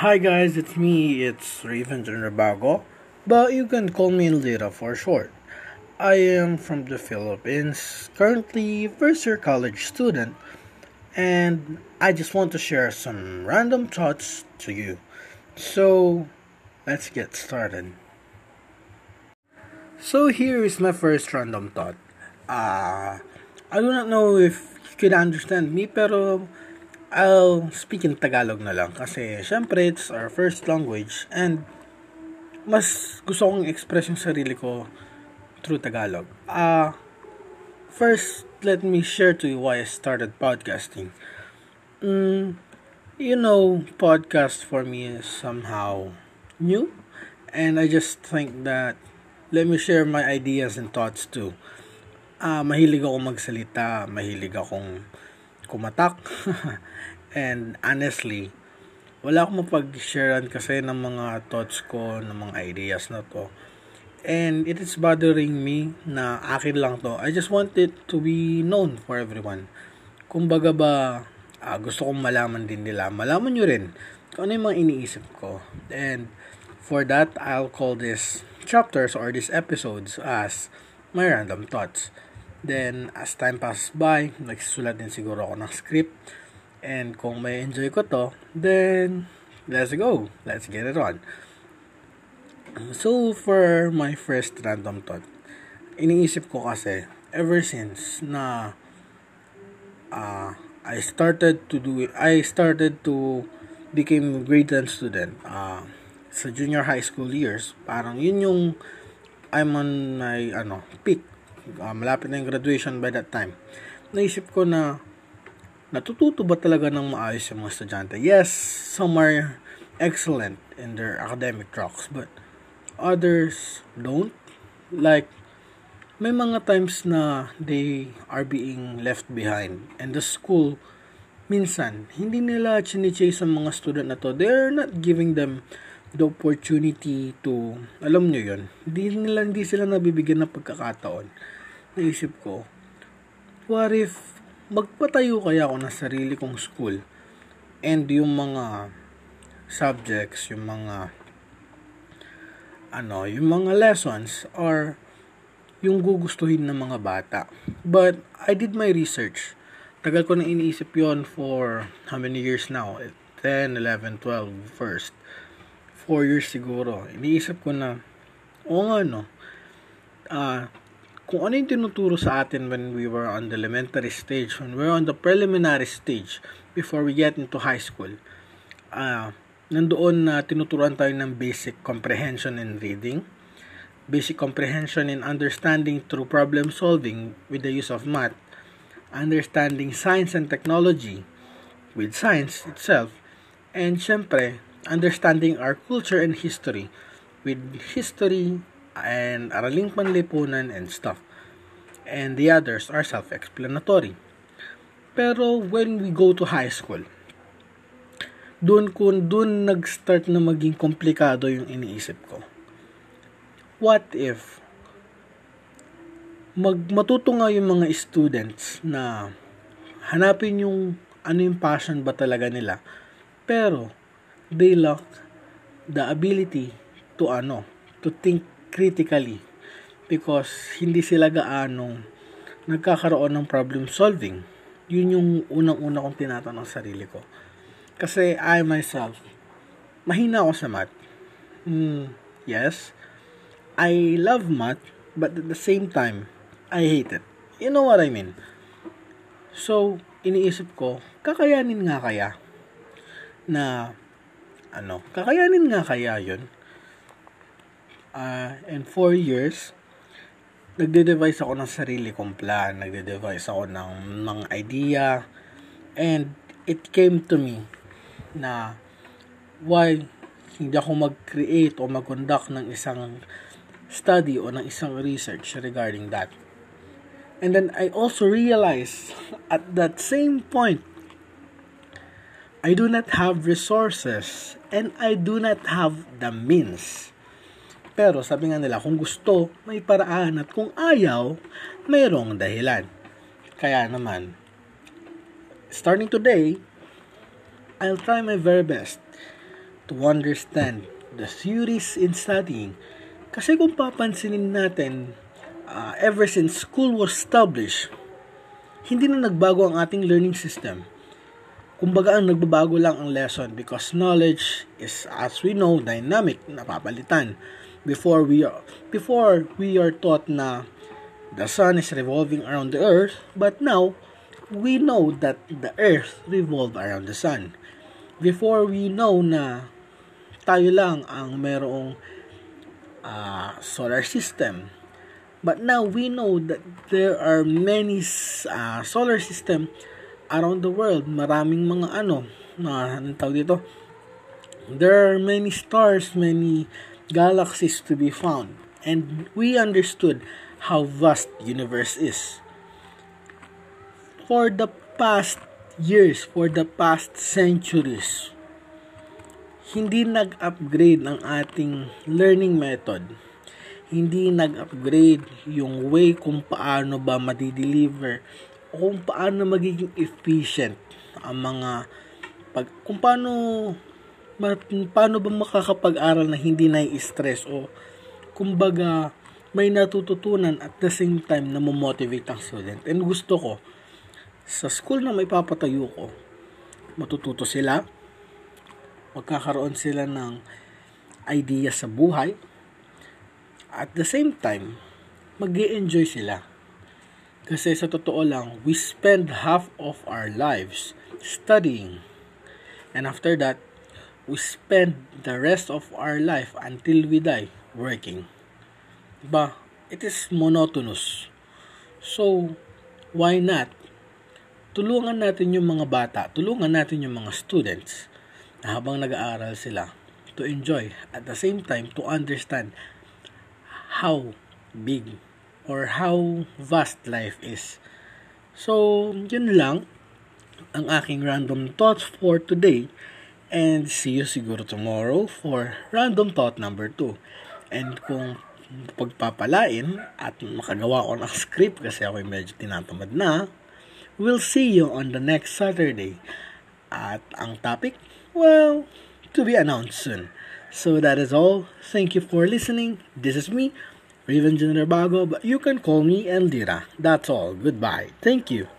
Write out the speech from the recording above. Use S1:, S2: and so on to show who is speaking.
S1: Hi guys, it's me, it's Raven Bago, but you can call me Lira for short. I am from the Philippines, currently first year college student, and I just want to share some random thoughts to you. So, let's get started. So here is my first random thought. Uh, I do not know if you can understand me, pero I'll speak in Tagalog na lang kasi syempre it's our first language and mas gusto kong express yung sarili ko through Tagalog. Uh, first, let me share to you why I started podcasting. Mm, you know, podcast for me is somehow new and I just think that let me share my ideas and thoughts too. Uh, mahilig ako magsalita, mahilig akong kumatak. And honestly, wala akong mapag-sharean kasi ng mga thoughts ko, ng mga ideas na to. And it is bothering me na akin lang to. I just want it to be known for everyone. Kumbaga ba, uh, gusto kong malaman din nila. Malaman nyo rin kung ano yung mga iniisip ko. And for that, I'll call this chapters or these episodes as my random thoughts. Then, as time passes by, nagsusulat din siguro ako ng script. And kung may enjoy ko to, then, let's go. Let's get it on. So, for my first random thought, iniisip ko kasi, ever since na uh, I started to do it, I started to became grade 10 student uh, sa junior high school years, parang yun yung I'm on my ano, peak uh, malapit na yung graduation by that time, naisip ko na natututo ba talaga ng maayos yung mga estudyante? Yes, some are excellent in their academic tracks, but others don't. Like, may mga times na they are being left behind and the school minsan hindi nila chinichase ang mga student na to they're not giving them the opportunity to alam nyo yun hindi nila hindi sila nabibigyan ng pagkakataon naisip ko, what if magpatayo kaya ako ng sarili kong school and yung mga subjects, yung mga ano, yung mga lessons are yung gugustuhin ng mga bata. But I did my research. Tagal ko na iniisip yon for how many years now? 10, 11, 12, first. 4 years siguro. Iniisip ko na, o nga no, uh, kung ano yung tinuturo sa atin when we were on the elementary stage, when we were on the preliminary stage before we get into high school, uh, nandoon na tinuturuan tayo ng basic comprehension in reading, basic comprehension in understanding through problem solving with the use of math, understanding science and technology with science itself, and syempre, understanding our culture and history with history and araling panlipunan and stuff. And the others are self-explanatory. Pero when we go to high school, doon ko doon nag-start na maging komplikado yung iniisip ko. What if mag matuto yung mga students na hanapin yung ano yung passion ba talaga nila pero they lack the ability to ano to think critically because hindi sila gaano nagkakaroon ng problem solving. Yun yung unang-una kong tinatanong sa sarili ko. Kasi I myself, mahina ako sa math. Mm, yes, I love math, but at the same time, I hate it. You know what I mean? So, iniisip ko, kakayanin nga kaya na ano, kakayanin nga kaya yun uh, in 4 years, nagde-devise ako ng sarili kong plan, nagde-devise ako ng mga idea, and it came to me na why hindi ako mag-create o mag-conduct ng isang study o ng isang research regarding that. And then I also realized at that same point, I do not have resources and I do not have the means pero sabi nga nila, kung gusto, may paraan at kung ayaw, mayroong dahilan. Kaya naman, starting today, I'll try my very best to understand the theories in studying. Kasi kung papansinin natin, uh, ever since school was established, hindi na nagbago ang ating learning system. Kumbaga ang nagbabago lang ang lesson because knowledge is as we know dynamic, napapalitan. Before we are before we are taught na the sun is revolving around the earth, but now we know that the earth revolves around the sun. Before we know na tayo lang ang merong uh, solar system. But now we know that there are many uh, solar system around the world. Maraming mga ano, na anong tawag dito? There are many stars, many galaxies to be found. And we understood how vast universe is for the past years, for the past centuries, hindi nag-upgrade ang ating learning method. Hindi nag-upgrade yung way kung paano ba madideliver o kung paano magiging efficient ang mga pag, kung paano ma, paano ba makakapag-aral na hindi na-stress o kumbaga may natututunan at the same time na motivate ang student. And gusto ko, sa school na may papatayo ko, matututo sila, magkakaroon sila ng idea sa buhay, at the same time, mag enjoy sila. Kasi sa totoo lang, we spend half of our lives studying. And after that, we spend the rest of our life until we die working. Diba? It is monotonous. So, why not tulungan natin yung mga bata, tulungan natin yung mga students na habang nag-aaral sila to enjoy at the same time to understand how big or how vast life is. So, yun lang ang aking random thoughts for today and see you siguro tomorrow for random thought number 2. And kung pagpapalain at makagawa ko ng script kasi ako medyo tinatamad na, We'll see you on the next Saturday. At ang topic, well, to be announced soon. So that is all. Thank you for listening. This is me, Raven Junior Bago, but you can call me Eldira. That's all. Goodbye. Thank you.